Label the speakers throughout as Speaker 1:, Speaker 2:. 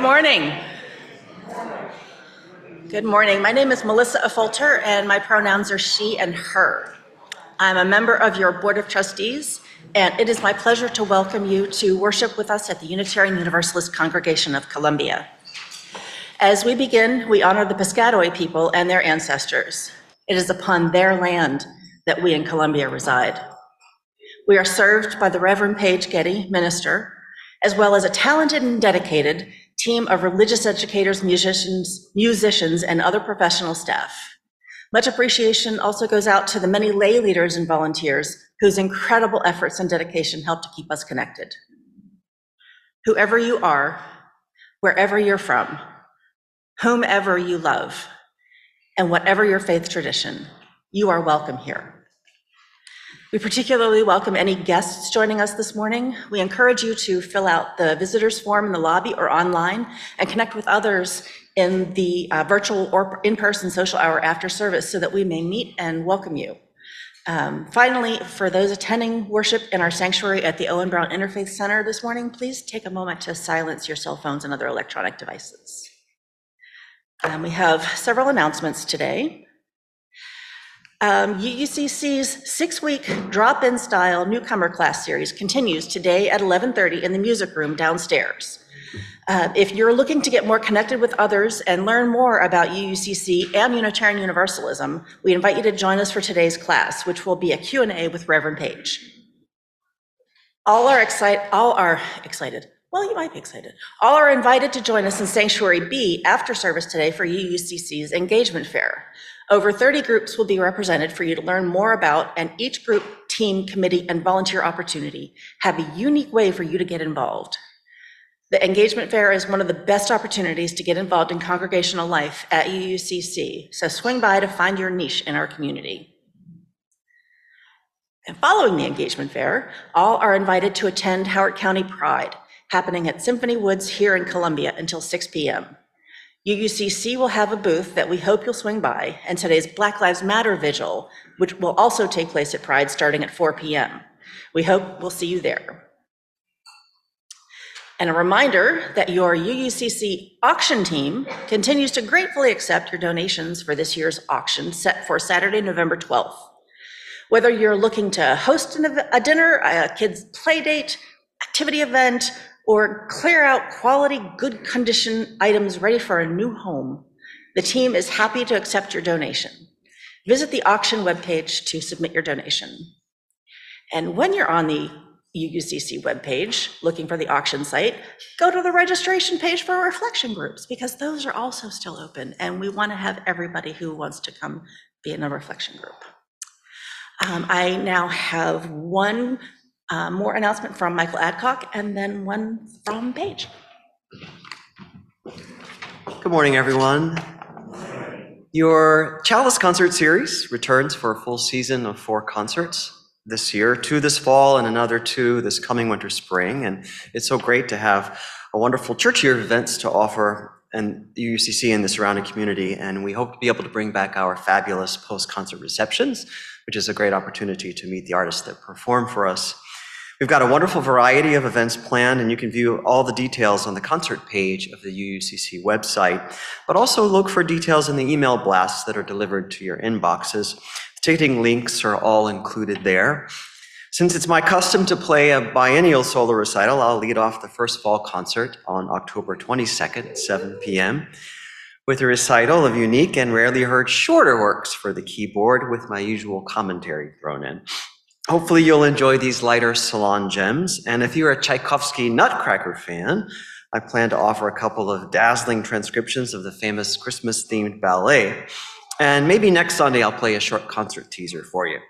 Speaker 1: Good morning. Good morning. My name is Melissa Affolter, and my pronouns are she and her. I'm a member of your Board of Trustees, and it is my pleasure to welcome you to worship with us at the Unitarian Universalist Congregation of Columbia. As we begin, we honor the Piscataway people and their ancestors. It is upon their land that we in Columbia reside. We are served by the Reverend Paige Getty, minister, as well as a talented and dedicated team of religious educators, musicians, musicians, and other professional staff. Much appreciation also goes out to the many lay leaders and volunteers whose incredible efforts and dedication help to keep us connected. Whoever you are, wherever you're from, whomever you love, and whatever your faith tradition, you are welcome here. We particularly welcome any guests joining us this morning. We encourage you to fill out the visitors form in the lobby or online and connect with others in the uh, virtual or in-person social hour after service so that we may meet and welcome you. Um, finally, for those attending worship in our sanctuary at the Owen Brown Interfaith Center this morning, please take a moment to silence your cell phones and other electronic devices. Um, we have several announcements today. Um, UUCC's six-week drop-in style newcomer class series continues today at 11:30 in the music room downstairs. Uh, if you're looking to get more connected with others and learn more about UUCC and Unitarian Universalism, we invite you to join us for today's class, which will be a Q&A with Reverend Paige. All are excited. All are excited. Well, you might be excited. All are invited to join us in Sanctuary B after service today for UUCC's engagement fair. Over 30 groups will be represented for you to learn more about, and each group, team, committee, and volunteer opportunity have a unique way for you to get involved. The engagement fair is one of the best opportunities to get involved in congregational life at UUCC, so swing by to find your niche in our community. And following the engagement fair, all are invited to attend Howard County Pride, happening at Symphony Woods here in Columbia until 6 p.m. UUCC will have a booth that we hope you'll swing by, and today's Black Lives Matter Vigil, which will also take place at Pride starting at 4 p.m. We hope we'll see you there. And a reminder that your UUCC auction team continues to gratefully accept your donations for this year's auction set for Saturday, November 12th. Whether you're looking to host a dinner, a kids' play date, activity event, or clear out quality, good condition items ready for a new home, the team is happy to accept your donation. Visit the auction webpage to submit your donation. And when you're on the UUCC webpage looking for the auction site, go to the registration page for reflection groups because those are also still open and we want to have everybody who wants to come be in a reflection group. Um, I now have one uh, More announcement from Michael Adcock, and then one from Paige.
Speaker 2: Good morning, everyone. Your Chalice concert series returns for a full season of four concerts this year, two this fall and another two this coming winter spring. And it's so great to have a wonderful church year of events to offer and the UCC and the surrounding community. And we hope to be able to bring back our fabulous post-concert receptions, which is a great opportunity to meet the artists that perform for us. We've got a wonderful variety of events planned, and you can view all the details on the concert page of the UUCC website. But also look for details in the email blasts that are delivered to your inboxes. Ticketing links are all included there. Since it's my custom to play a biennial solo recital, I'll lead off the first fall concert on October 22nd at 7 p.m. with a recital of unique and rarely heard shorter works for the keyboard with my usual commentary thrown in. Hopefully, you'll enjoy these lighter salon gems. And if you're a Tchaikovsky Nutcracker fan, I plan to offer a couple of dazzling transcriptions of the famous Christmas themed ballet. And maybe next Sunday, I'll play a short concert teaser for you.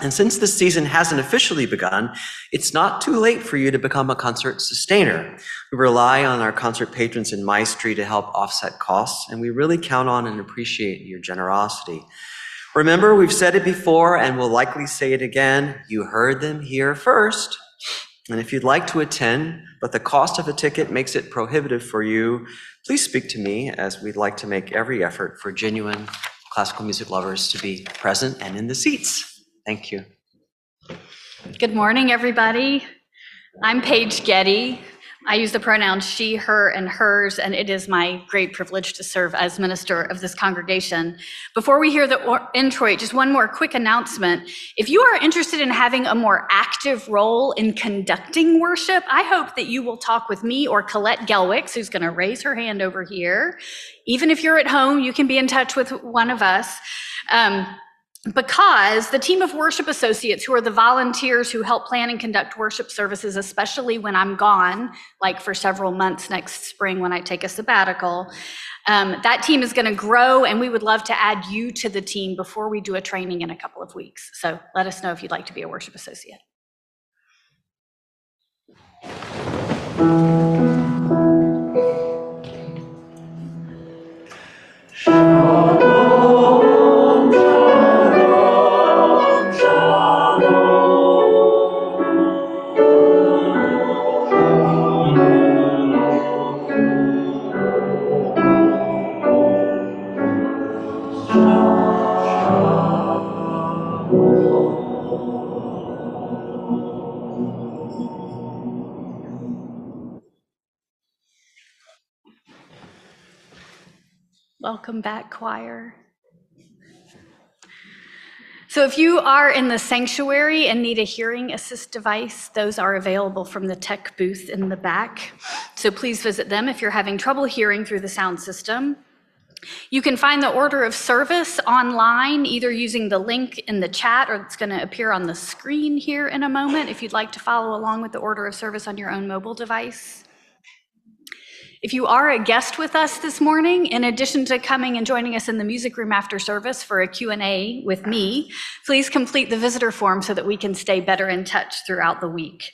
Speaker 2: And since this season hasn't officially begun, it's not too late for you to become a concert sustainer. We rely on our concert patrons in Maestri to help offset costs, and we really count on and appreciate your generosity. Remember, we've said it before and we'll likely say it again. You heard them here first. And if you'd like to attend, but the cost of a ticket makes it prohibitive for you, please speak to me as we'd like to make every effort for genuine classical music lovers to be present and in the seats. Thank you.
Speaker 3: Good morning, everybody. I'm Paige Getty. I use the pronouns she, her, and hers, and it is my great privilege to serve as minister of this congregation. Before we hear the intro, just one more quick announcement. If you are interested in having a more active role in conducting worship, I hope that you will talk with me or Colette Gelwicks, who's going to raise her hand over here. Even if you're at home, you can be in touch with one of us. Um, because the team of worship associates who are the volunteers who help plan and conduct worship services, especially when I'm gone, like for several months next spring when I take a sabbatical, um, that team is going to grow, and we would love to add you to the team before we do a training in a couple of weeks. So let us know if you'd like to be a worship associate. Welcome back, choir. So, if you are in the sanctuary and need a hearing assist device, those are available from the tech booth in the back. So, please visit them if you're having trouble hearing through the sound system. You can find the order of service online, either using the link in the chat or it's going to appear on the screen here in a moment if you'd like to follow along with the order of service on your own mobile device. If you are a guest with us this morning, in addition to coming and joining us in the music room after service for a Q&A with me, please complete the visitor form so that we can stay better in touch throughout the week.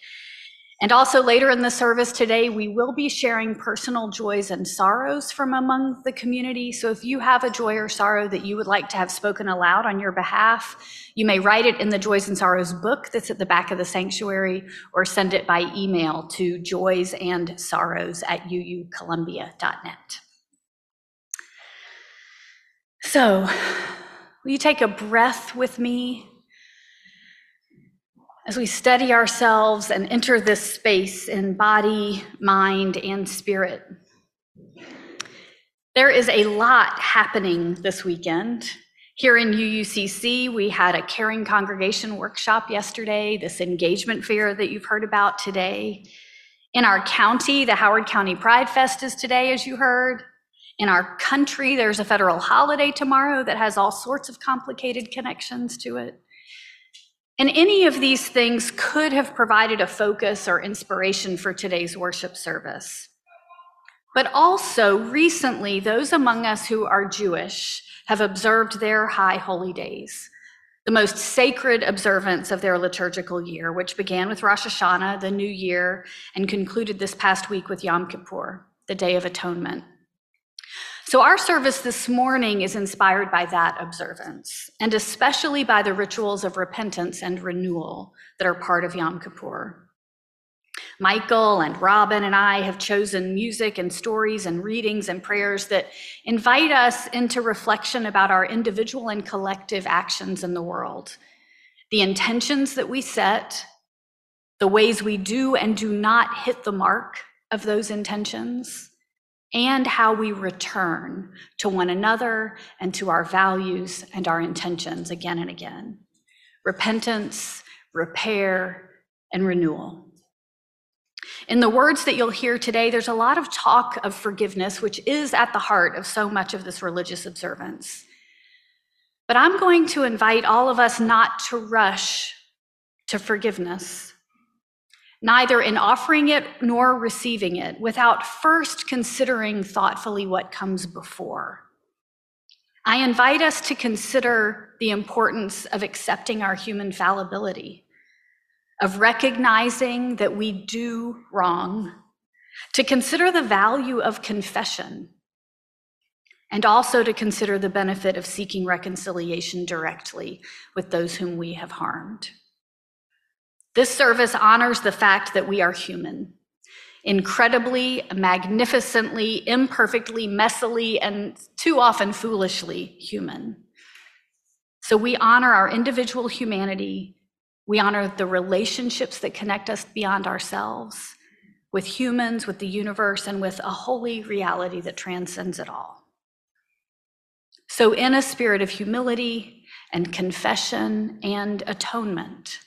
Speaker 3: And also later in the service today, we will be sharing personal joys and sorrows from among the community. So if you have a joy or sorrow that you would like to have spoken aloud on your behalf, you may write it in the Joys and Sorrows book that's at the back of the sanctuary or send it by email to joysandsorrows at uucolumbia.net. So, will you take a breath with me as we steady ourselves and enter this space in body, mind, and spirit. There is a lot happening this weekend. Here in UUCC, we had a caring congregation workshop yesterday, this engagement fair that you've heard about today. In our county, the Howard County Pride Fest is today, as you heard. In our country, there's a federal holiday tomorrow that has all sorts of complicated connections to it. And any of these things could have provided a focus or inspiration for today's worship service. But also, recently, those among us who are Jewish have observed their high holy days, the most sacred observance of their liturgical year, which began with Rosh Hashanah, the new year, and concluded this past week with Yom Kippur, the Day of Atonement. So, our service this morning is inspired by that observance, and especially by the rituals of repentance and renewal that are part of Yom Kippur. Michael and Robin and I have chosen music and stories and readings and prayers that invite us into reflection about our individual and collective actions in the world, the intentions that we set, the ways we do and do not hit the mark of those intentions, and how we return to one another and to our values and our intentions again and again. Repentance, repair, and renewal. In the words that you'll hear today, there's a lot of talk of forgiveness, which is at the heart of so much of this religious observance. But I'm going to invite all of us not to rush to forgiveness, neither in offering it nor receiving it, without first considering thoughtfully what comes before. I invite us to consider the importance of accepting our human fallibility, of recognizing that we do wrong, to consider the value of confession, and also to consider the benefit of seeking reconciliation directly with those whom we have harmed. This service honors the fact that we are human, incredibly, magnificently, imperfectly, messily, and too often foolishly human. So we honor our individual humanity. We honor the relationships that connect us beyond ourselves with humans, with the universe, and with a holy reality that transcends it all. So, in a spirit of humility and confession and atonement,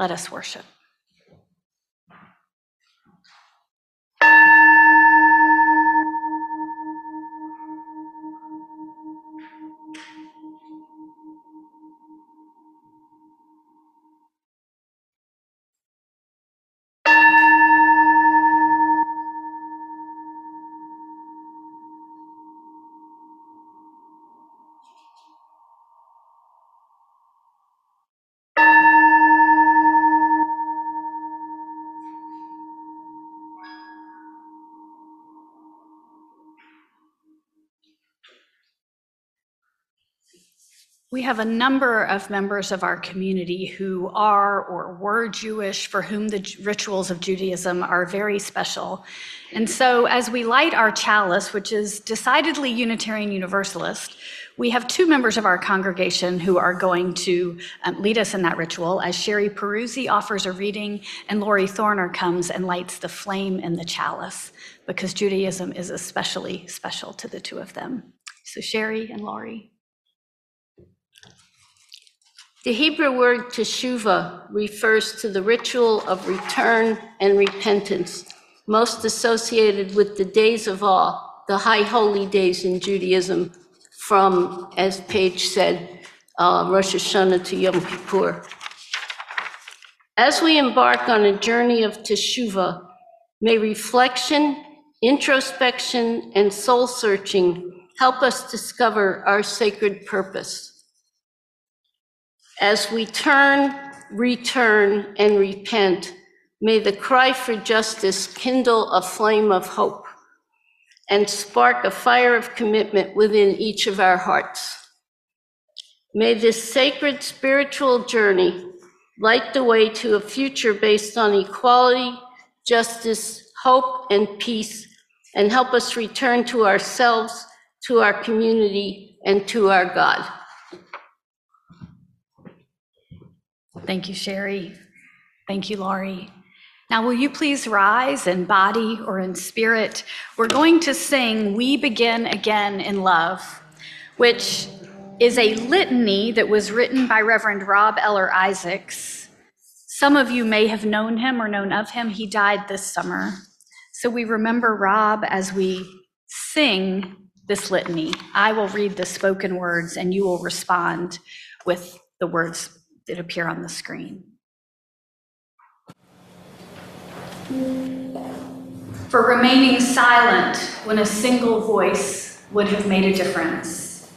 Speaker 3: let us worship. We have a number of members of our community who are or were Jewish, for whom the rituals of Judaism are very special. And so, as we light our chalice, which is decidedly Unitarian Universalist, we have two members of our congregation who are going to um, lead us in that ritual as Sherry Peruzzi offers a reading and Lori Thorner comes and lights the flame in the chalice because Judaism is especially special to the two of them. So, Sherry and Lori.
Speaker 4: The Hebrew word teshuva refers to the ritual of return and repentance, most associated with the days of awe, the high holy days in Judaism, from, as Paige said, uh, Rosh Hashanah to Yom Kippur. As we embark on a journey of teshuva, may reflection, introspection, and soul searching help us discover our sacred purpose. As we turn, return, and repent, may the cry for justice kindle a flame of hope and spark a fire of commitment within each of our hearts. May this sacred spiritual journey light the way to a future based on equality, justice, hope, and peace, and help us return to ourselves, to our community, and to our God.
Speaker 3: Thank you, Sherry. Thank you, Laurie. Now, will you please rise in body or in spirit? We're going to sing We Begin Again in Love, which is a litany that was written by Reverend Rob Eller Isaacs. Some of you may have known him or known of him. He died this summer. So we remember Rob as we sing this litany. I will read the spoken words and you will respond with the words that appear on the screen. For remaining silent when a single voice would have made a difference.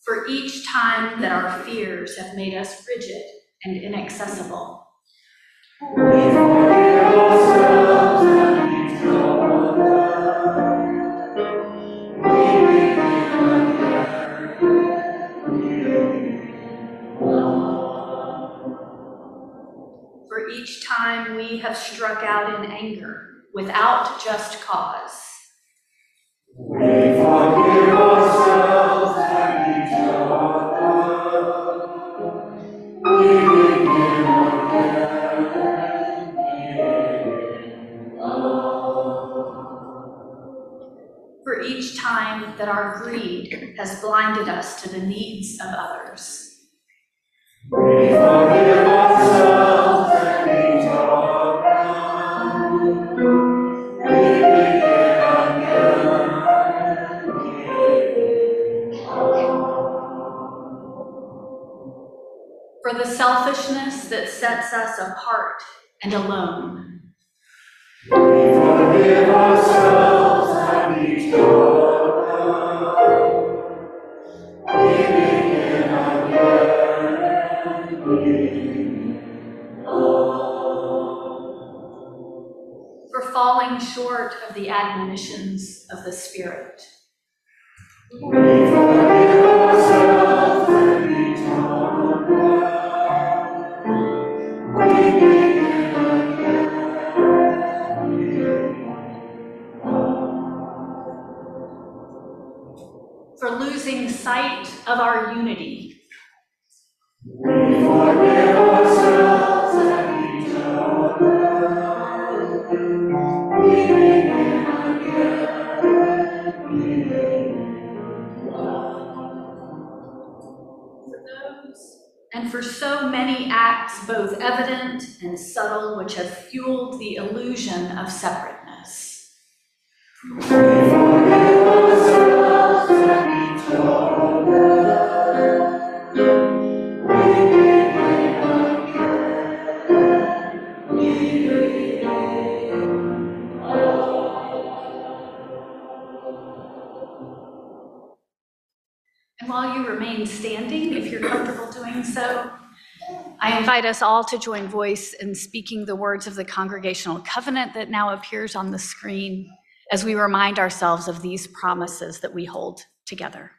Speaker 3: For each time that our fears have made us rigid and inaccessible. For each time we have struck out in anger without just cause. For that our greed has blinded us to the needs of others. For the selfishness that sets us apart and alone. For falling short of the admonitions of the Spirit. For losing sight of our unity. Many acts, both evident and subtle, which have fueled the illusion of separateness. And while you remain standing, if you're comfortable doing so, I invite us all to join voice in speaking the words of the congregational covenant that now appears on the screen as we remind ourselves of these promises that we hold together.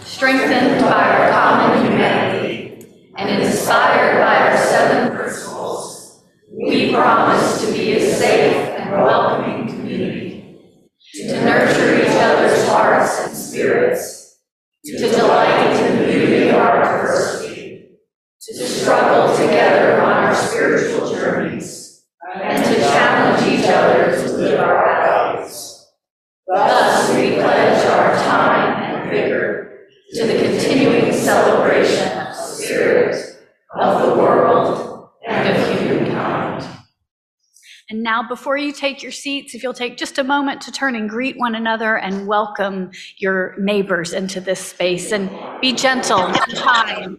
Speaker 3: Strengthened by our common humanity and inspired by our seven principles, we promise to be a safe and welcoming community, to nurture each other's hearts and spirits, to delight in the beauty of our diversity, to struggle together on our spiritual journeys, and to challenge each other to live our values. Thus, we pledge our time and vigor to the continuing celebration of the spirit of the world and of humankind. And now, before you take your seats, if you'll take just a moment to turn and greet one another and welcome your neighbors into this space and be gentle, be kind.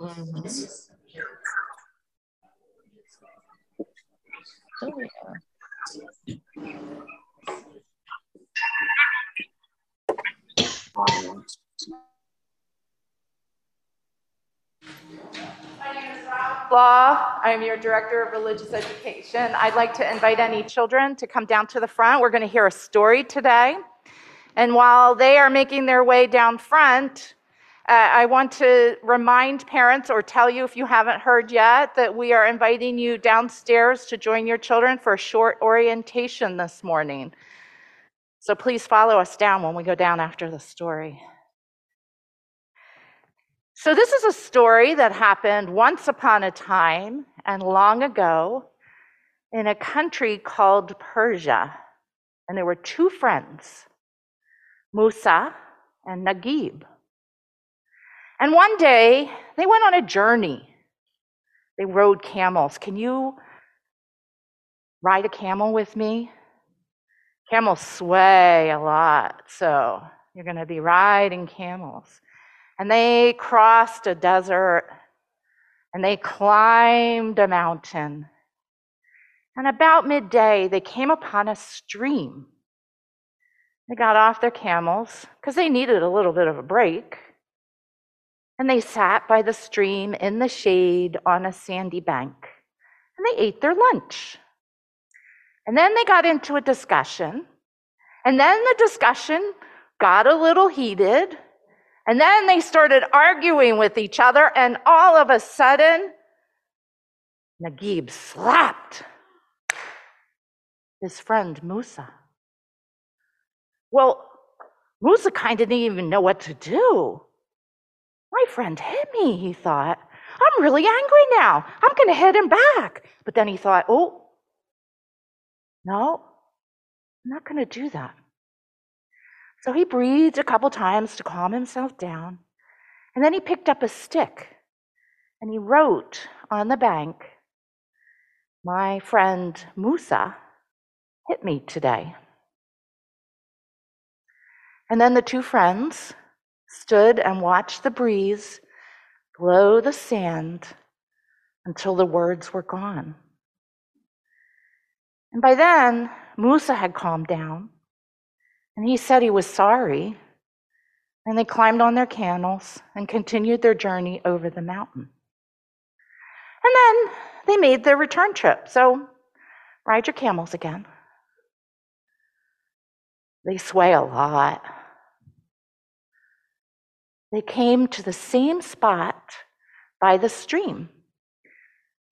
Speaker 5: Mm-hmm.
Speaker 6: Law. I am your Director of Religious Education. I'd like to invite any children to come down to the front. We're going to hear a story today. And while they are making their way down front, uh, I want to remind parents or tell you if you haven't heard yet that we are inviting you downstairs to join your children for a short orientation this morning. So please follow us down when we go down after the story. So, this is a story that happened once upon a time and long ago in a country called Persia. And there were two friends, Musa and Nagib. And one day they went on a journey. They rode camels. Can you ride a camel with me? Camels sway a lot, so You're going to be riding camels. And they crossed a desert and they climbed a mountain. And about midday, they came upon a stream. They got off their camels because they needed a little bit of a break. And they sat by the stream in the shade on a sandy bank. And they ate their lunch. And then they got into a discussion. And then the discussion got a little heated. And then they started arguing with each other. And all of a sudden, Nagib slapped his friend Musa. Well, Musa kind of didn't even know what to do. My friend hit me, he thought. I'm really angry now. I'm going to hit him back. But then he thought, oh, no, I'm not going to do that. So he breathed a couple times to calm himself down. And then he picked up a stick and he wrote on the bank, My friend Musa hit me today. And then the two friends stood and watched the breeze blow the sand until the words were gone. And by then, Musa had calmed down and he said he was sorry. And they climbed on their camels and continued their journey over the mountain. And then they made their return trip. So ride your camels again. They sway a lot. They came to the same spot by the stream.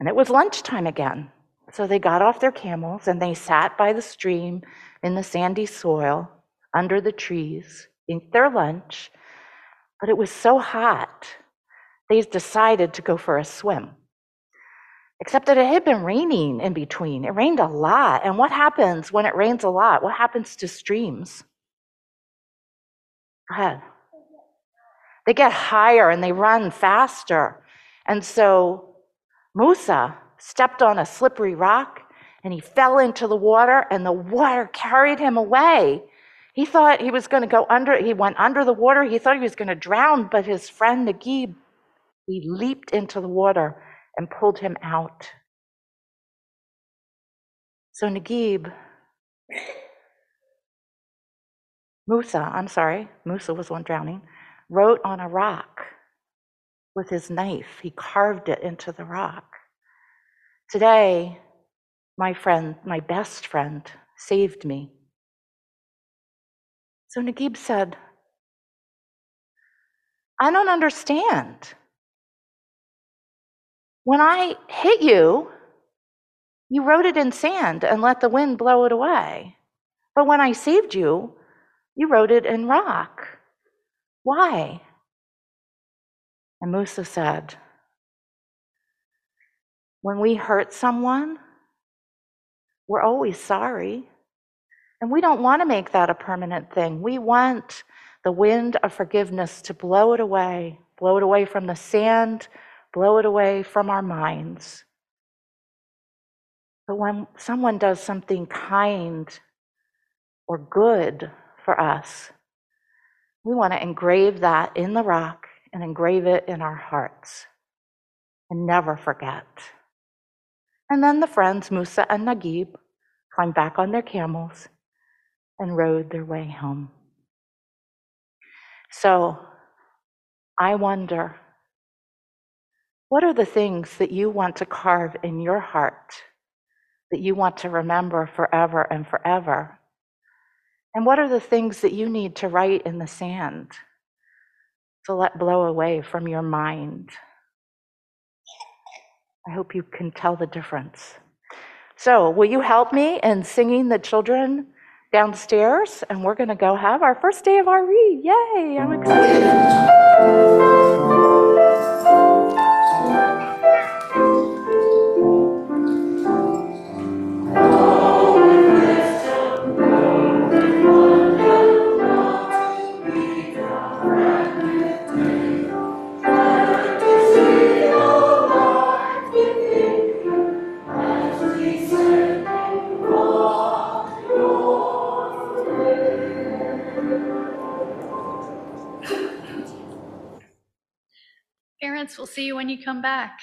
Speaker 6: And it was lunchtime again. So they got off their camels and they sat by the stream in the sandy soil under the trees, ate their lunch. But it was so hot, they decided to go for a swim. Except that it had been raining in between. It rained a lot. And what happens when it rains a lot? What happens to streams? Go ahead. They get higher and they run faster. And so Musa stepped on a slippery rock and he fell into the water, and the water carried him away. He thought he was going to go under, he went under the water. He thought he was going to drown, but his friend Nagib, he leaped into the water and pulled him out. So Nagib, Musa, I'm sorry, Musa was one drowning, wrote on a rock with his knife. He carved it into the rock. Today, my friend, my best friend, saved me. So Nagib said, I don't understand. When I hit you, you wrote it in sand and let the wind blow it away. But when I saved you, you wrote it in rock. Why? And Musa said, When we hurt someone, we're always sorry. And we don't want to make that a permanent thing. We want the wind of forgiveness to blow it away, blow it away from the sand, blow it away from our minds. But when someone does something kind or good for us, we want to engrave that in the rock and engrave it in our hearts and never forget. And then the friends, Musa and Nagib, climbed back on their camels and rode their way home. So I wonder what are the things that you want to carve in your heart that you want to remember forever and forever? And what are the things that you need to write in the sand to let blow away from your mind? I hope you can tell the difference. So, will you help me in singing the children downstairs? And we're going to go have our first day of read. Yay! I'm excited.
Speaker 3: We'll see you when you come back.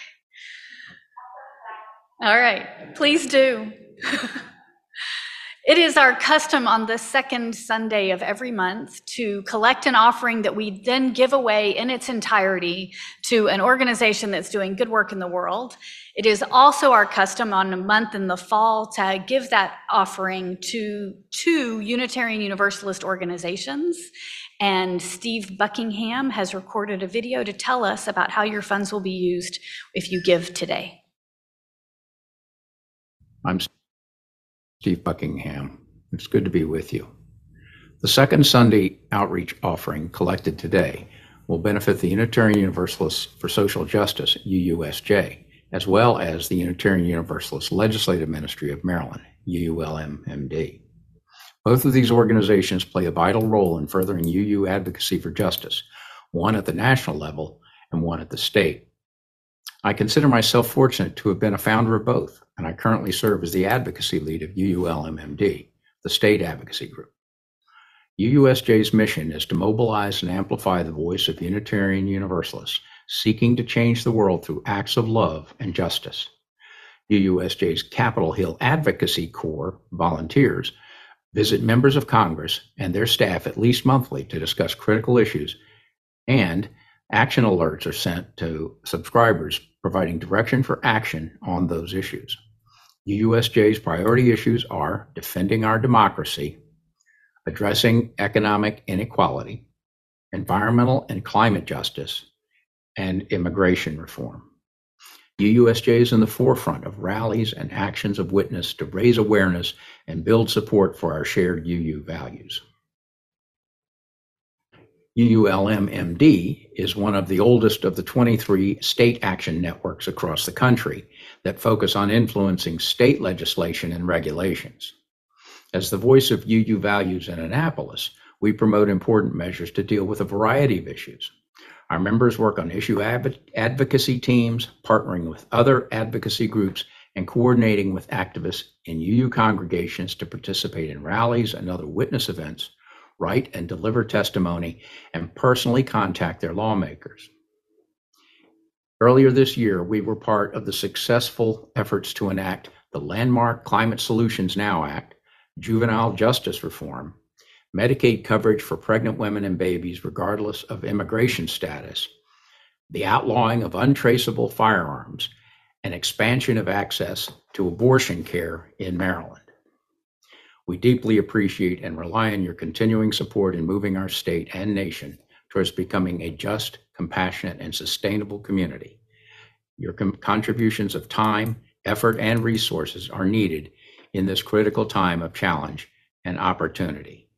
Speaker 3: All right, please do. It is our custom on the second Sunday of every month to collect an offering that we then give away in its entirety to an organization that's doing good work in the world. It is also our custom on a month in the fall to give that offering to two Unitarian Universalist organizations. And Steve Buckingham has recorded a video to tell us about how your funds will be used if you give today.
Speaker 7: I'm Steve Buckingham. It's good to be with you. The second Sunday outreach offering collected today will benefit the Unitarian Universalists for Social Justice, UUSJ, as well as the Unitarian Universalist Legislative Ministry of Maryland, UULMMD. Both of these organizations play a vital role in furthering UU advocacy for justice, one at the national level and one at the state. I consider myself fortunate to have been a founder of both, and I currently serve as the advocacy lead of UULMMD, the state advocacy group. UUSJ's mission is to mobilize and amplify the voice of Unitarian Universalists seeking to change the world through acts of love and justice. UUSJ's Capitol Hill Advocacy Corps volunteers visit members of Congress and their staff at least monthly to discuss critical issues, and action alerts are sent to subscribers providing direction for action on those issues. UUSJ's priority issues are defending our democracy, addressing economic inequality, environmental and climate justice, and immigration reform. UUSJ is in the forefront of rallies and actions of witness to raise awareness and build support for our shared UU values. UULMMD is one of the oldest of the 23 state action networks across the country that focus on influencing state legislation and regulations. As the voice of UU values in Annapolis, we promote important measures to deal with a variety of issues. Our members work on issue advocacy teams, partnering with other advocacy groups, and coordinating with activists in UU congregations to participate in rallies and other witness events write and deliver testimony, and personally contact their lawmakers. Earlier this year, we were part of the successful efforts to enact the landmark Climate Solutions Now Act, juvenile justice reform, Medicaid coverage for pregnant women and babies regardless of immigration status, the outlawing of untraceable firearms, and expansion of access to abortion care in Maryland. We deeply appreciate and rely on your continuing support in moving our state and nation towards becoming a just, compassionate, and sustainable community. Your com- contributions of time, effort, and resources are needed in this critical time of challenge and opportunity.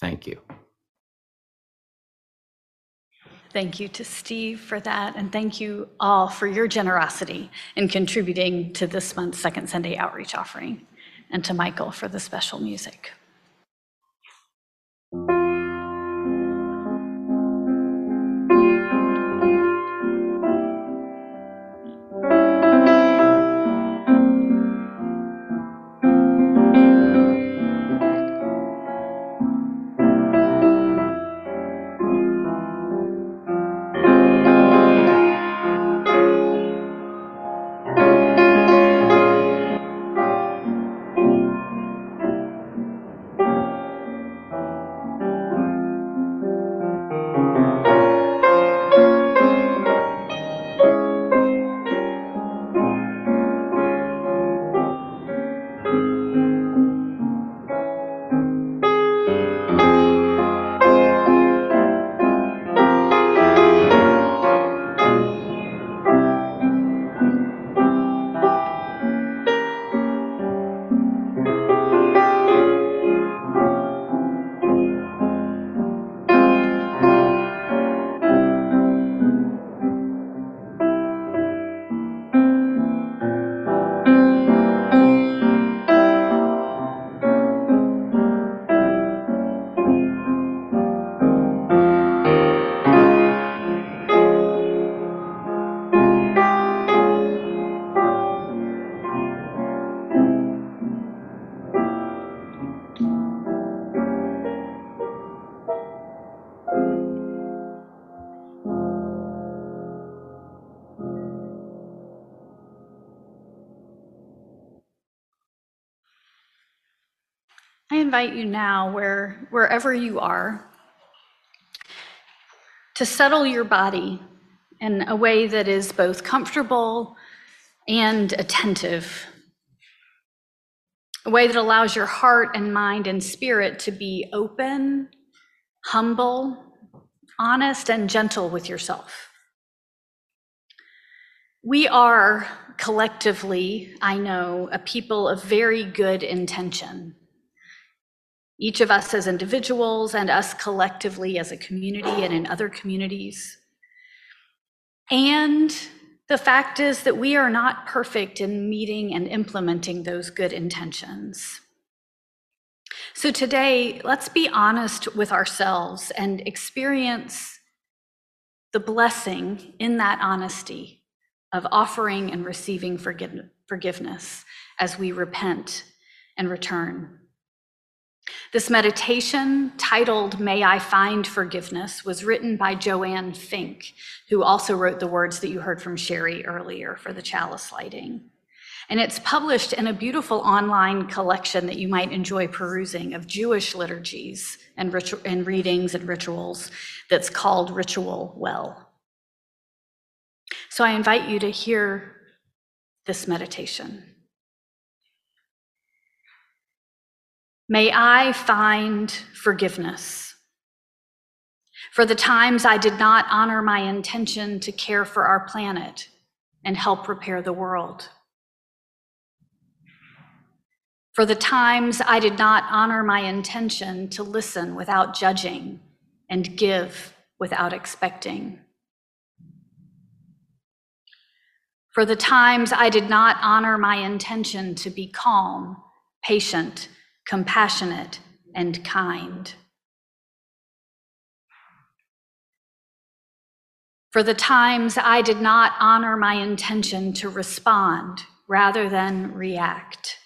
Speaker 7: Thank you.
Speaker 3: Thank you to Steve for that, and thank you all for your generosity in contributing to this month's Second Sunday Outreach Offering and to Michael for the special music. Invite you now, where, wherever you are, to settle your body in a way that is both comfortable and attentive. A way that allows your heart and mind and spirit to be open, humble, honest, and gentle with yourself. We are collectively, I know, a people of very good intention. Each of us as individuals and us collectively as a community and in other communities. And the fact is that we are not perfect in meeting and implementing those good intentions. So today, let's be honest with ourselves and experience the blessing in that honesty of offering and receiving forgiveness as we repent and return. This meditation, titled May I Find Forgiveness, was written by Joanne Fink, who also wrote the words that you heard from Sherry earlier for the chalice lighting. And it's published in a beautiful online collection that you might enjoy perusing of Jewish liturgies and, ritu- and readings and rituals that's called Ritual Well. So I invite you to hear this meditation. May I find forgiveness for the times I did not honor my intention to care for our planet and help repair the world. For the times I did not honor my intention to listen without judging and give without expecting. For the times I did not honor my intention to be calm, patient, compassionate, and kind. For the times I did not honor my intention to respond rather than react.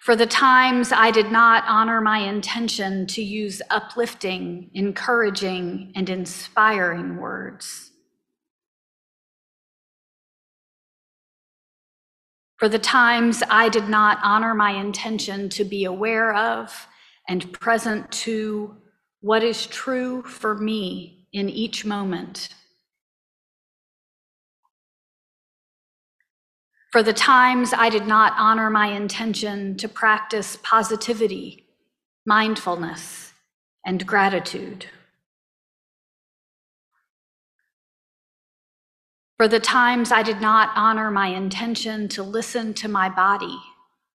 Speaker 3: For the times I did not honor my intention to use uplifting, encouraging, and inspiring words. For the times I did not honor my intention to be aware of and present to what is true for me in each moment. For the times I did not honor my intention to practice positivity, mindfulness, and gratitude. For the times I did not honor my intention to listen to my body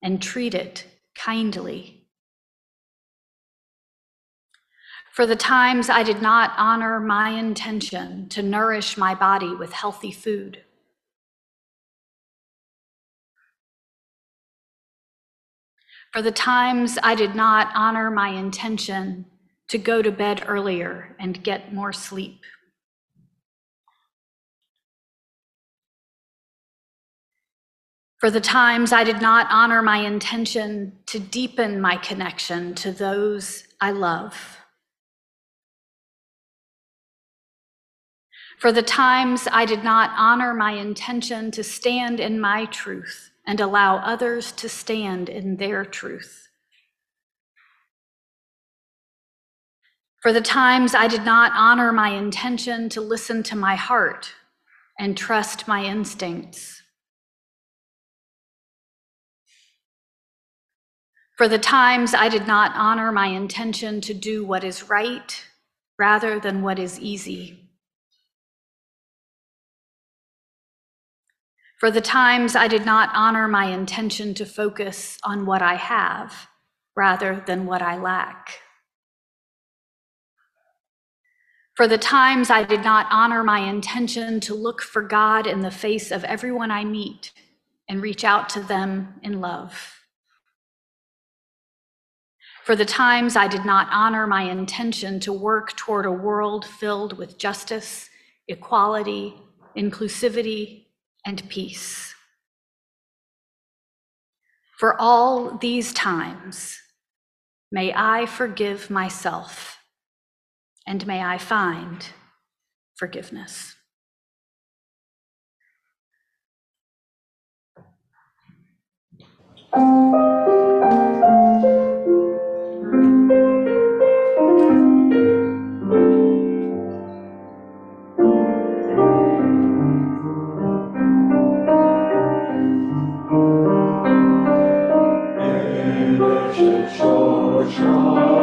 Speaker 3: and treat it kindly. For the times I did not honor my intention to nourish my body with healthy food. For the times I did not honor my intention to go to bed earlier and get more sleep. For the times I did not honor my intention to deepen my connection to those I love. For the times I did not honor my intention to stand in my truth and allow others to stand in their truth. For the times I did not honor my intention to listen to my heart and trust my instincts. For the times I did not honor my intention to do what is right rather than what is easy. For the times I did not honor my intention to focus on what I have rather than what I lack. For the times I did not honor my intention to look for God in the face of everyone I meet and reach out to them in love. For the times I did not honor my intention to work toward a world filled with justice, equality, inclusivity, and peace. For all these times, may I forgive myself and may I find forgiveness. It's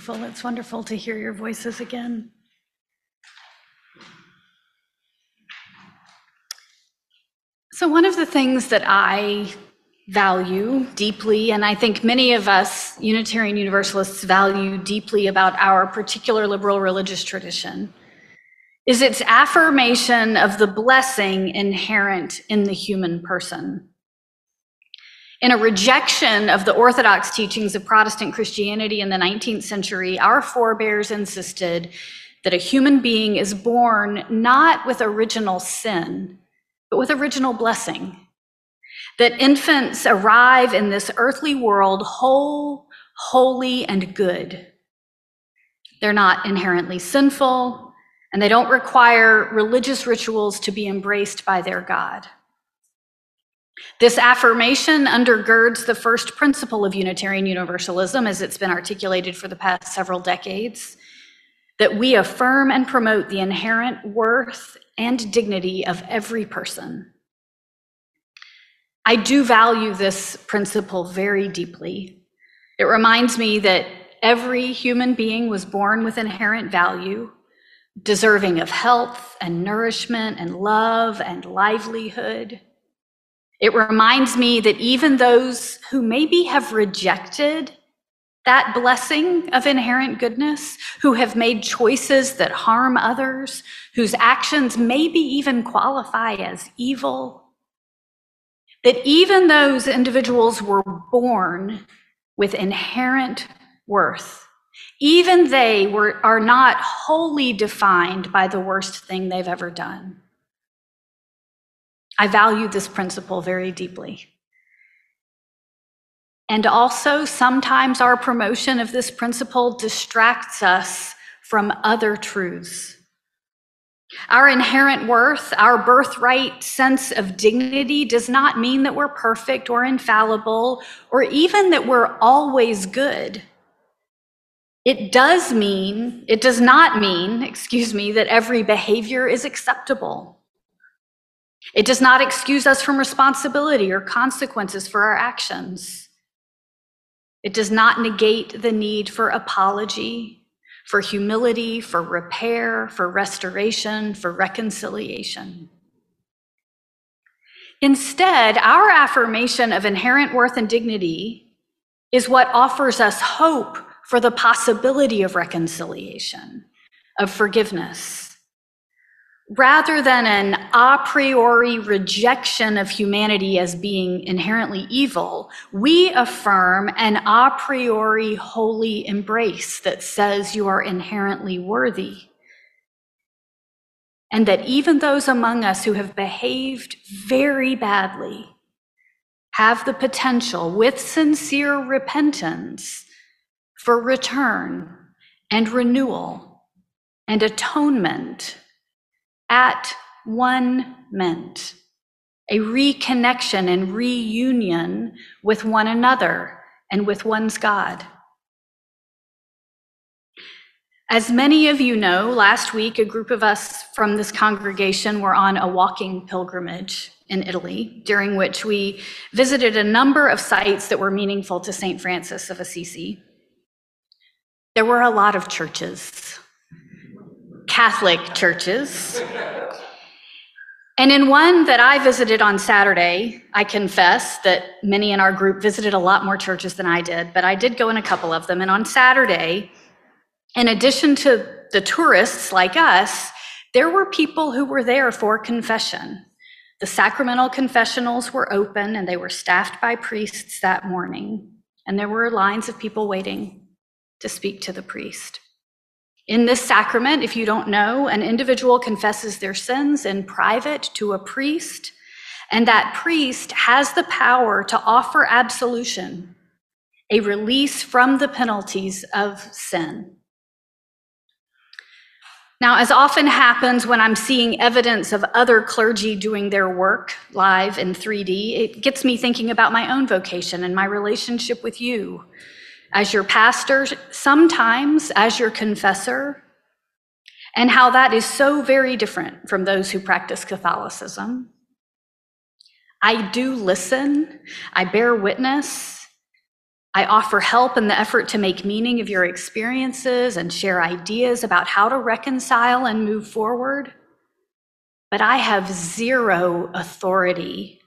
Speaker 3: beautiful. It's wonderful to hear your voices again. So, one of the things that I value deeply, and I think many of us Unitarian Universalists value deeply about our particular liberal religious tradition, is its affirmation of the blessing inherent in the human person. In a rejection of the orthodox teachings of Protestant Christianity in the 19th century, our forebears insisted that a human being is born not with original sin, but with original blessing. That infants arrive in this earthly world whole, holy, and good. They're not inherently sinful, and they don't require religious rituals to be embraced by their God. This affirmation undergirds the first principle of Unitarian Universalism as it's been articulated for the past several decades that we affirm and promote the inherent worth and dignity of every person. I do value this principle very deeply. It reminds me that every human being was born with inherent value, deserving of health and nourishment and love and livelihood. It reminds me that even those who maybe have rejected that blessing of inherent goodness, who have made choices that harm others, whose actions maybe even qualify as evil, that even those individuals were born with inherent worth Even they were, are not wholly defined by the worst thing they've ever done. I value this principle very deeply. And also, sometimes our promotion of this principle distracts us from other truths. Our inherent worth, our birthright sense of dignity does not mean that we're perfect or infallible or even that we're always good. It does mean, it does not mean, excuse me, that every behavior is acceptable. It does not excuse us from responsibility or consequences for our actions. It does not negate the need for apology for humility, for repair, for restoration, for reconciliation. Instead, our affirmation of inherent worth and dignity is what offers us hope for the possibility of reconciliation, of forgiveness, rather than an a priori rejection of humanity as being inherently evil, we affirm an a priori holy embrace that says you are inherently worthy. And that even those among us who have behaved very badly have the potential, with sincere repentance, for return and renewal and atonement at one meant a reconnection and reunion with one another and with one's God. As many of you know, last week a group of us from this congregation were on a walking pilgrimage in Italy, during which we visited a number of sites that were meaningful to St. Francis of Assisi. There were a lot of churches, Catholic churches. And in one that I visited on Saturday, I confess that many in our group visited a lot more churches than I did, but I did go in a couple of them. And on Saturday, in addition to the tourists like us, there were people who were there for confession. The sacramental confessionals were open and they were staffed by priests that morning. And there were lines of people waiting to speak to the priest. In this sacrament, if you don't know, an individual confesses their sins in private to a priest, and that priest has the power to offer absolution, a release from the penalties of sin. Now, as often happens when I'm seeing evidence of other clergy doing their work live in 3D, it gets me thinking about my own vocation and my relationship with you as your pastor, sometimes as your confessor, and how that is so very different from those who practice Catholicism. I do listen, I bear witness, I offer help in the effort to make meaning of your experiences and share ideas about how to reconcile and move forward. But I have zero authority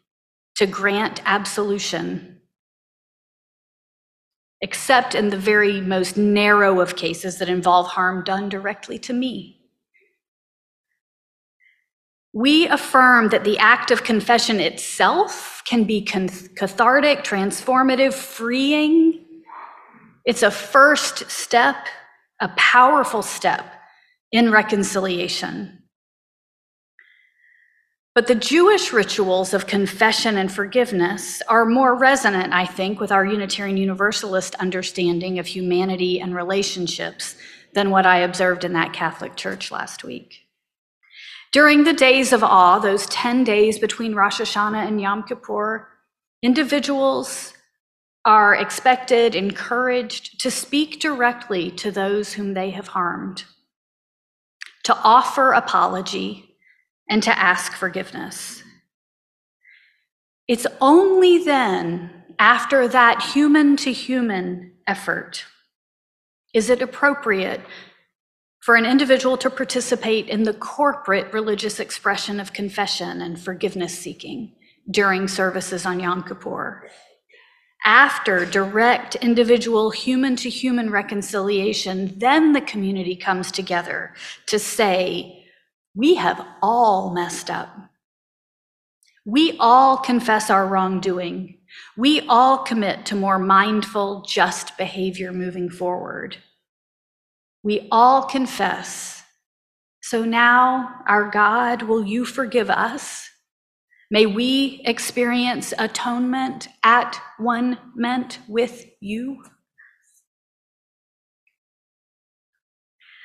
Speaker 3: to grant absolution except in the very most narrow of cases that involve harm done directly to me. We affirm that the act of confession itself can be cathartic, transformative, freeing. It's a first step, a powerful step in reconciliation. But the Jewish rituals of confession and forgiveness are more resonant, I think, with our Unitarian Universalist understanding of humanity and relationships than what I observed in that Catholic church last week. During the days of awe, those 10 days between Rosh Hashanah and Yom Kippur, individuals are expected, encouraged to speak directly to those whom they have harmed, to offer apology and to ask forgiveness. It's only then, after that human to human effort, is it appropriate for an individual to participate in the corporate religious expression of confession and forgiveness seeking during services on Yom Kippur. After direct individual human to human reconciliation, then the community comes together to say, we have all messed up. We all confess our wrongdoing. We all commit to more mindful, just behavior moving forward. We all confess. So now, our God, will you forgive us? May we experience atonement at one meant with you.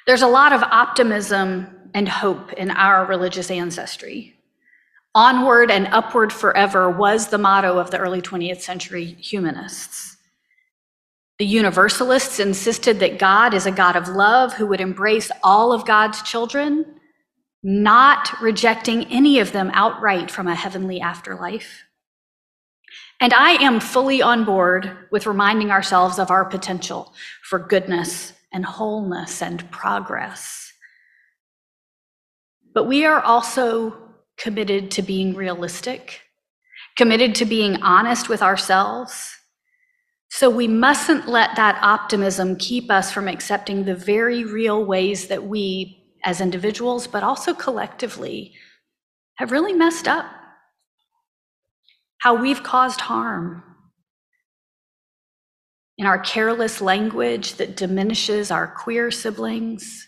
Speaker 3: There's a lot of optimism and hope in our religious ancestry. Onward and upward forever was the motto of the early 20th century humanists. The Universalists insisted that God is a God of love who would embrace all of God's children, not rejecting any of them outright from a heavenly afterlife. And I am fully on board with reminding ourselves of our potential for goodness and wholeness and progress. But we are also committed to being realistic, committed to being honest with ourselves. So we mustn't let that optimism keep us from accepting the very real ways that we, as individuals, but also collectively, have really messed up. How we've caused harm in our careless language that diminishes our queer siblings,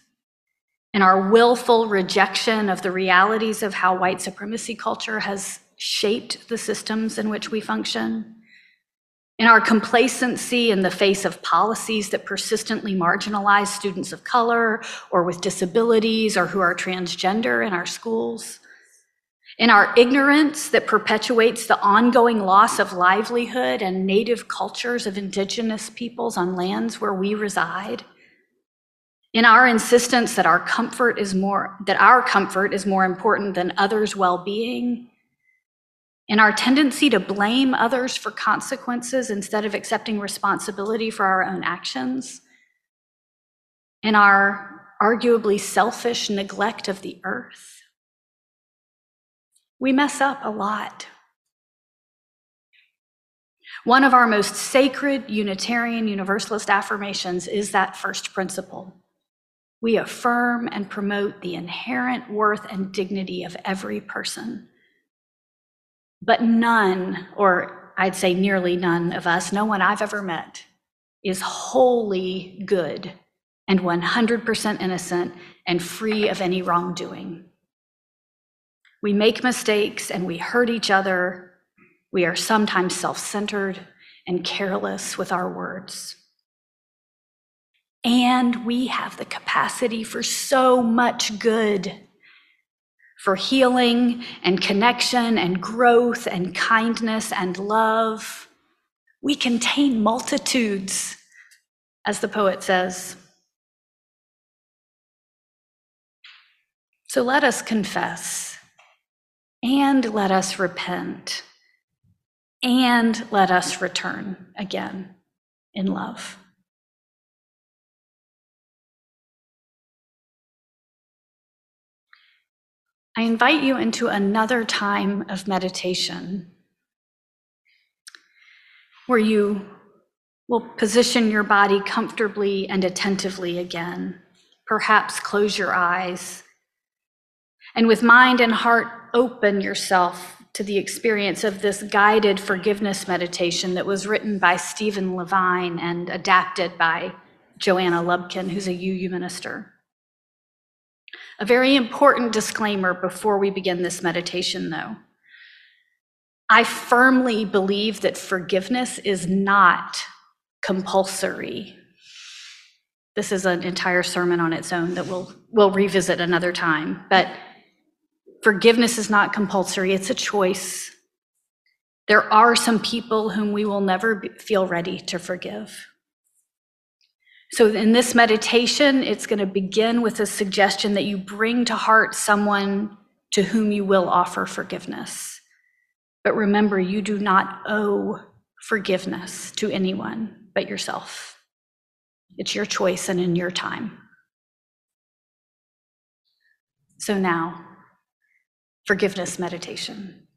Speaker 3: in our willful rejection of the realities of how white supremacy culture has shaped the systems in which we function, in our complacency in the face of policies that persistently marginalize students of color or with disabilities or who are transgender in our schools, in our ignorance that perpetuates the ongoing loss of livelihood and native cultures of indigenous peoples on lands where we reside, in our insistence that our comfort is more that our comfort is more important than others' well-being, in our tendency to blame others for consequences instead of accepting responsibility for our own actions, in our arguably selfish neglect of the earth. We mess up a lot. One of our most sacred Unitarian Universalist affirmations is that first principle. We affirm and promote the inherent worth and dignity of every person. But none, or I'd say nearly none of us, no one I've ever met, is wholly good and 100% innocent and free of any wrongdoing. We make mistakes and we hurt each other. We are sometimes self centered and careless with our words. And we have the capacity for so much good for healing and connection and growth and kindness and love. We contain multitudes, as the poet says. So let us confess and let us repent and let us return again in love. I invite you into another time of meditation where you will position your body comfortably and attentively again. Perhaps close your eyes. And with mind and heart, open yourself to the experience of this guided forgiveness meditation that was written by Stephen Levine and adapted by Joanna Lubkin, who's a UU minister. A very important disclaimer before we begin this meditation, though. I firmly believe that forgiveness is not compulsory. This is an entire sermon on its own that we'll, we'll revisit another time. But forgiveness is not compulsory, it's a choice. There are some people whom we will never be, feel ready to forgive. So, in this meditation, it's going to begin with a suggestion that you bring to heart someone to whom you will offer forgiveness. But remember, you do not owe forgiveness to anyone but yourself. It's your choice and in your time. So, now, forgiveness meditation.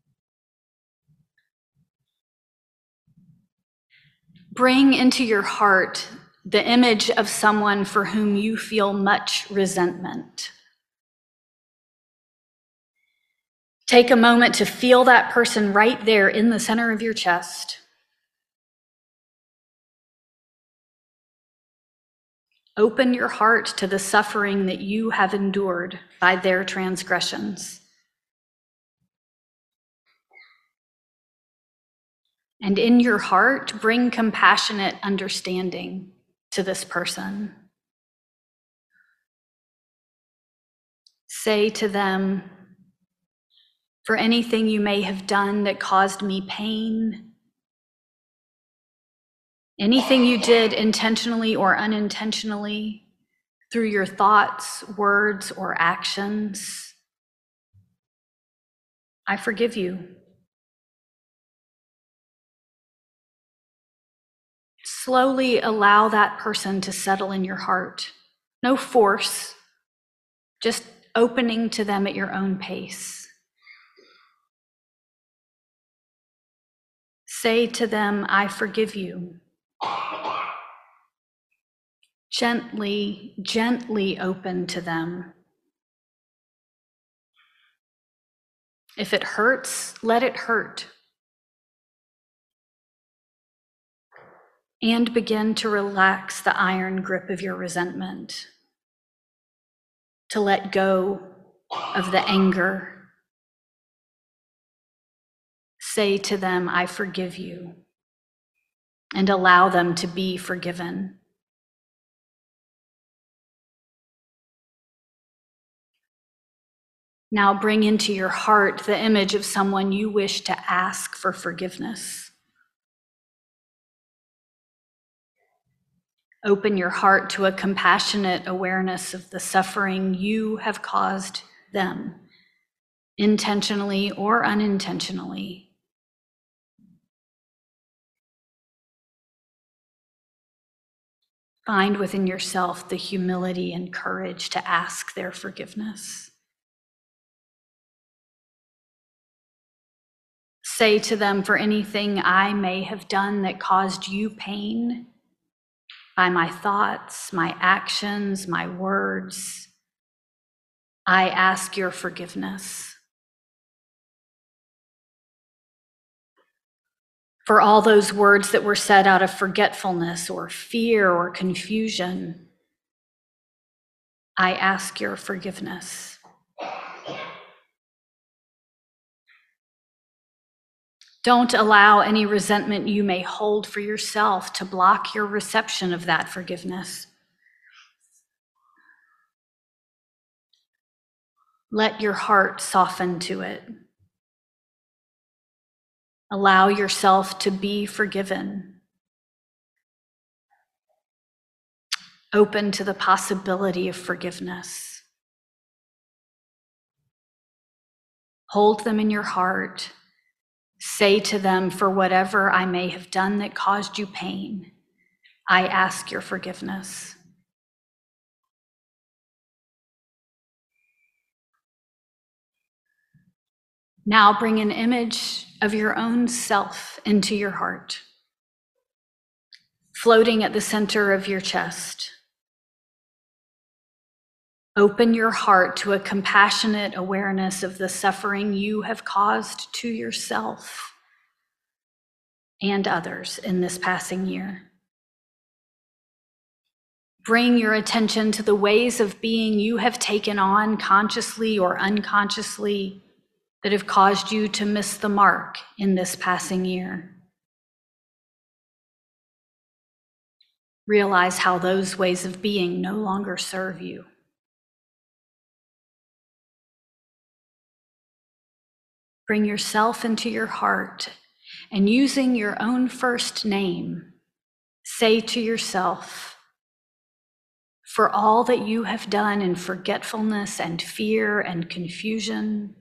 Speaker 3: Bring into your heart the image of someone for whom you feel much resentment. Take a moment to feel that person right there in the center of your chest. Open your heart to the suffering that you have endured by their transgressions. And in your heart, bring compassionate understanding to this person. Say to them, for anything you may have done that caused me pain, anything you did intentionally or unintentionally through your thoughts, words, or actions, I forgive you. Slowly allow that person to settle in your heart. No force, just opening to them at your own pace. Say to them, I forgive you. Gently, gently open to them. If it hurts, let it hurt. And begin to relax the iron grip of your resentment, to let go of the anger. Say to them, I forgive you, and allow them to be forgiven. Now bring into your heart the image of someone you wish to ask for forgiveness. Open your heart to a compassionate awareness of the suffering you have caused them, intentionally or unintentionally. Find within yourself the humility and courage to ask their forgiveness. Say to them, for anything I may have done that caused you pain, by my thoughts, my actions, my words, I ask your forgiveness. For all those words that were said out of forgetfulness or fear or confusion, I ask your forgiveness. Don't allow any resentment you may hold for yourself to block your reception of that forgiveness. Let your heart soften to it. Allow yourself to be forgiven. Open to the possibility of forgiveness. Hold them in your heart. Say to them, for whatever I may have done that caused you pain, I ask your forgiveness. Now bring an image of your own self into your heart, floating at the center of your chest. Open your heart to a compassionate awareness of the suffering you have caused to yourself and others in this passing year. Bring your attention to the ways of being you have taken on consciously or unconsciously that have caused you to miss the mark in this passing year. Realize how those ways of being no longer serve you. Bring yourself into your heart and using your own first name, say to yourself, for all that you have done in forgetfulness and fear and confusion,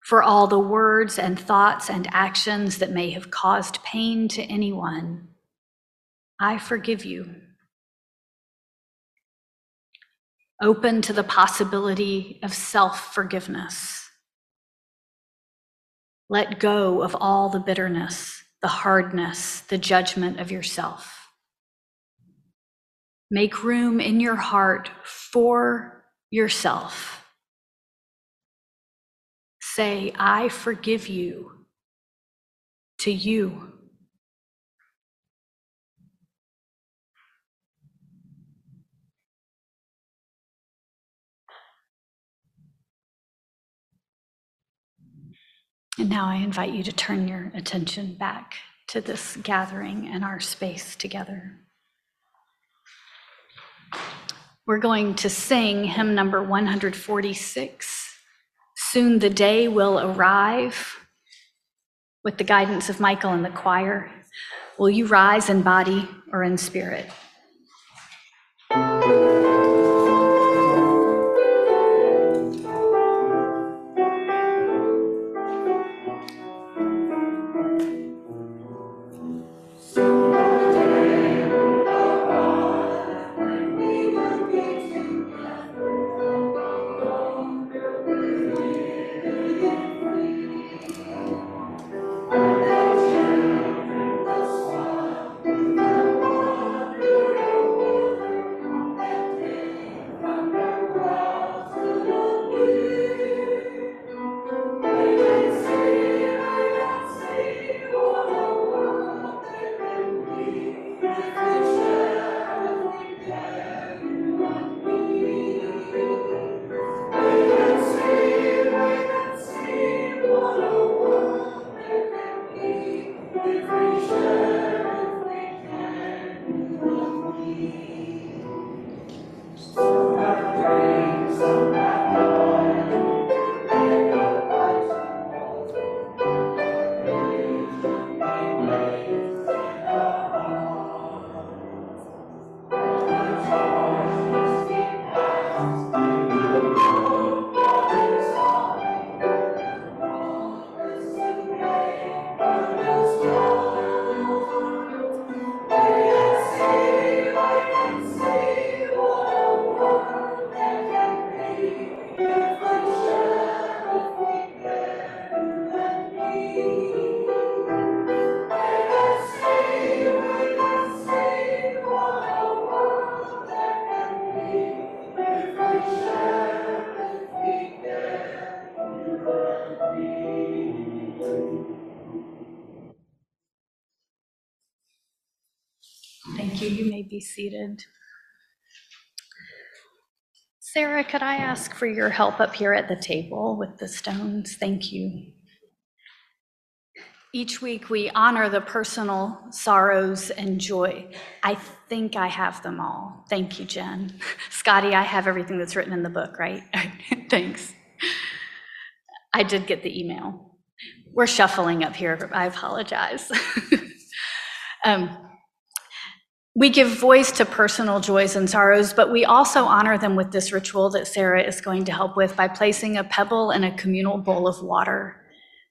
Speaker 3: for all the words and thoughts and actions that may have caused pain to anyone, I forgive you. Open to the possibility of self forgiveness. Let go of all the bitterness, the hardness, the judgment of yourself. Make room in your heart for yourself. Say, I forgive you to you. And now I invite you to turn your attention back to this gathering and our space together. We're going to sing hymn number 146. Soon the day will arrive. With the guidance of Michael and the choir, will you rise in body or in spirit? Be seated. Sarah, could I ask for your help up here at the table with the stones? Thank you. Each week, we honor the personal sorrows and joy. I think I have them all. Thank you, Jen. Scotty, I have everything that's written in the book, right? Thanks. I did get the email. We're shuffling up here. I apologize. um, we give voice to personal joys and sorrows, but we also honor them with this ritual that Sarah is going to help with by placing a pebble in a communal bowl of water.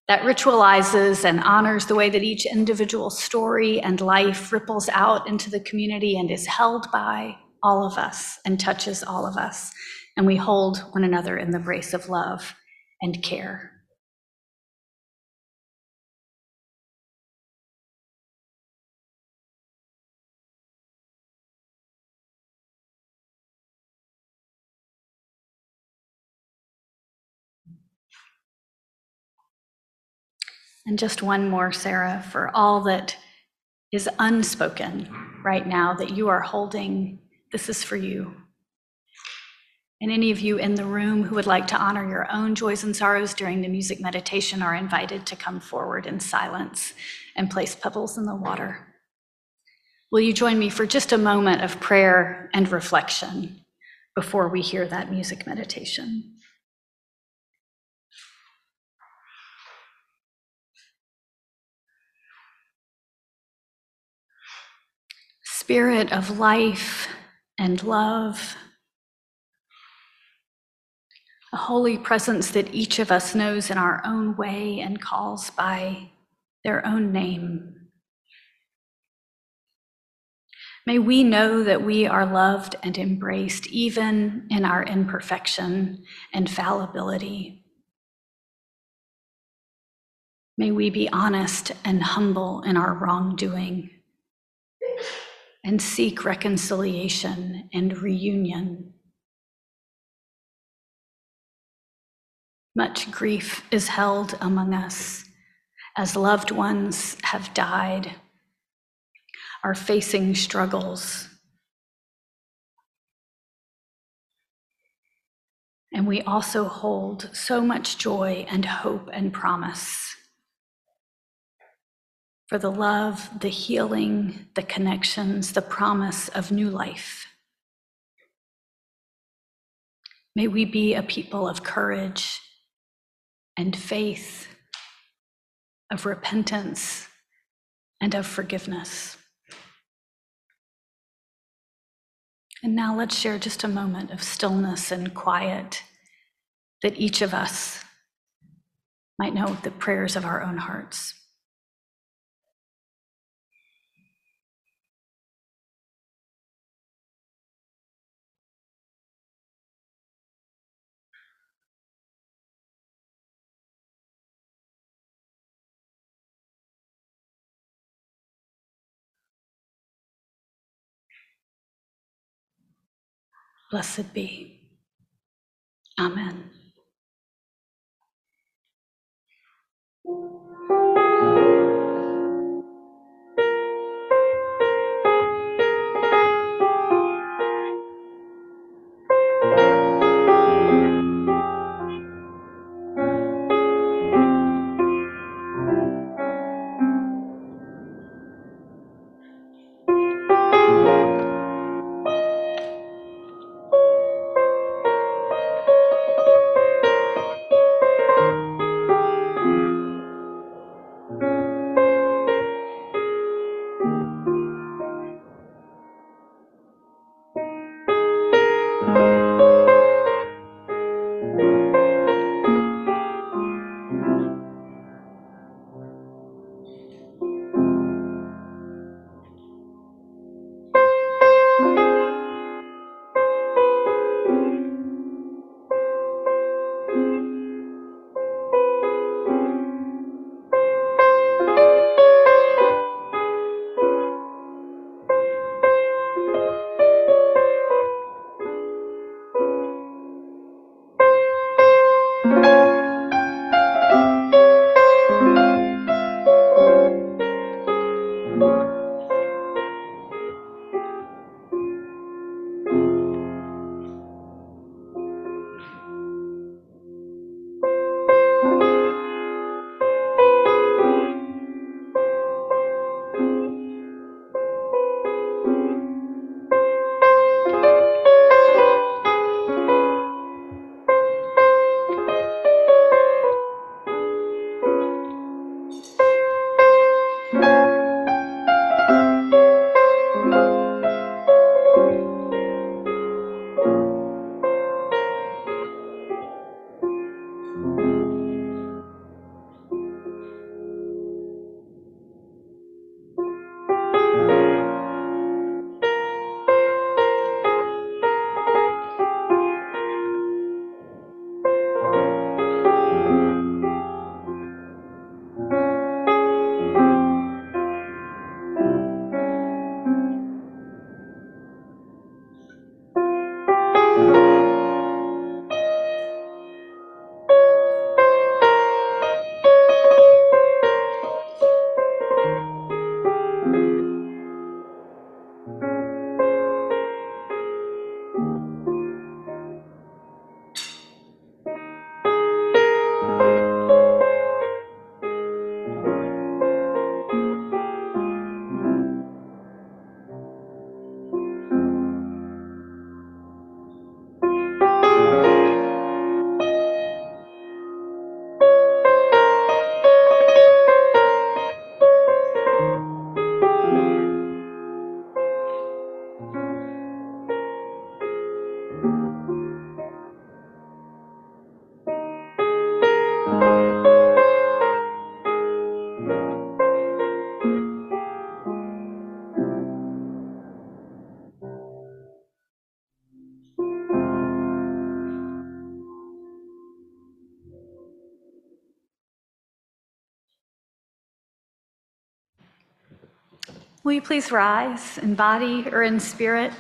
Speaker 3: That ritualizes and honors the way that each individual story and life ripples out into the community and is held by all of us and touches all of us. And we hold one another in the brace of love and care. And just one more, Sarah, for all that is unspoken right now that you are holding, this is for you. And any of you in the room who would like to honor your own joys and sorrows during the music meditation are invited to come forward in silence and place pebbles in the water. Will you join me for just a moment of prayer and reflection before we hear that music meditation? Spirit of life and love, a holy presence that each of us knows in our own way and calls by their own name. May we know that we are loved and embraced even in our imperfection and fallibility. May we be honest and humble in our wrongdoing and seek reconciliation and reunion. Much grief is held among us as loved ones have died, are facing struggles. And we also hold so much joy and hope and promise for the love, the healing, the connections, the promise of new life. May we be a people of courage and faith, of repentance and of forgiveness. And now let's share just a moment of stillness and quiet that each of us might know the prayers of our own hearts. Blessed be. Amen. Please rise in body or in spirit?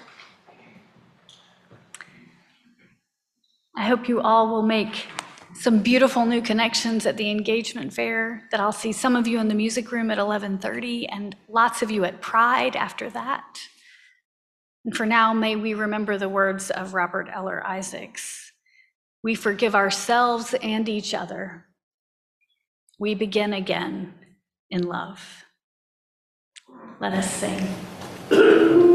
Speaker 3: I hope you all will make some beautiful new connections at the engagement fair, that I'll see some of you in the music room at 11:30 and lots of you at Pride after that. And for now, may we remember the words of Robert Eller Isaacs. We forgive ourselves and each other. We begin again in love.
Speaker 8: Let us sing.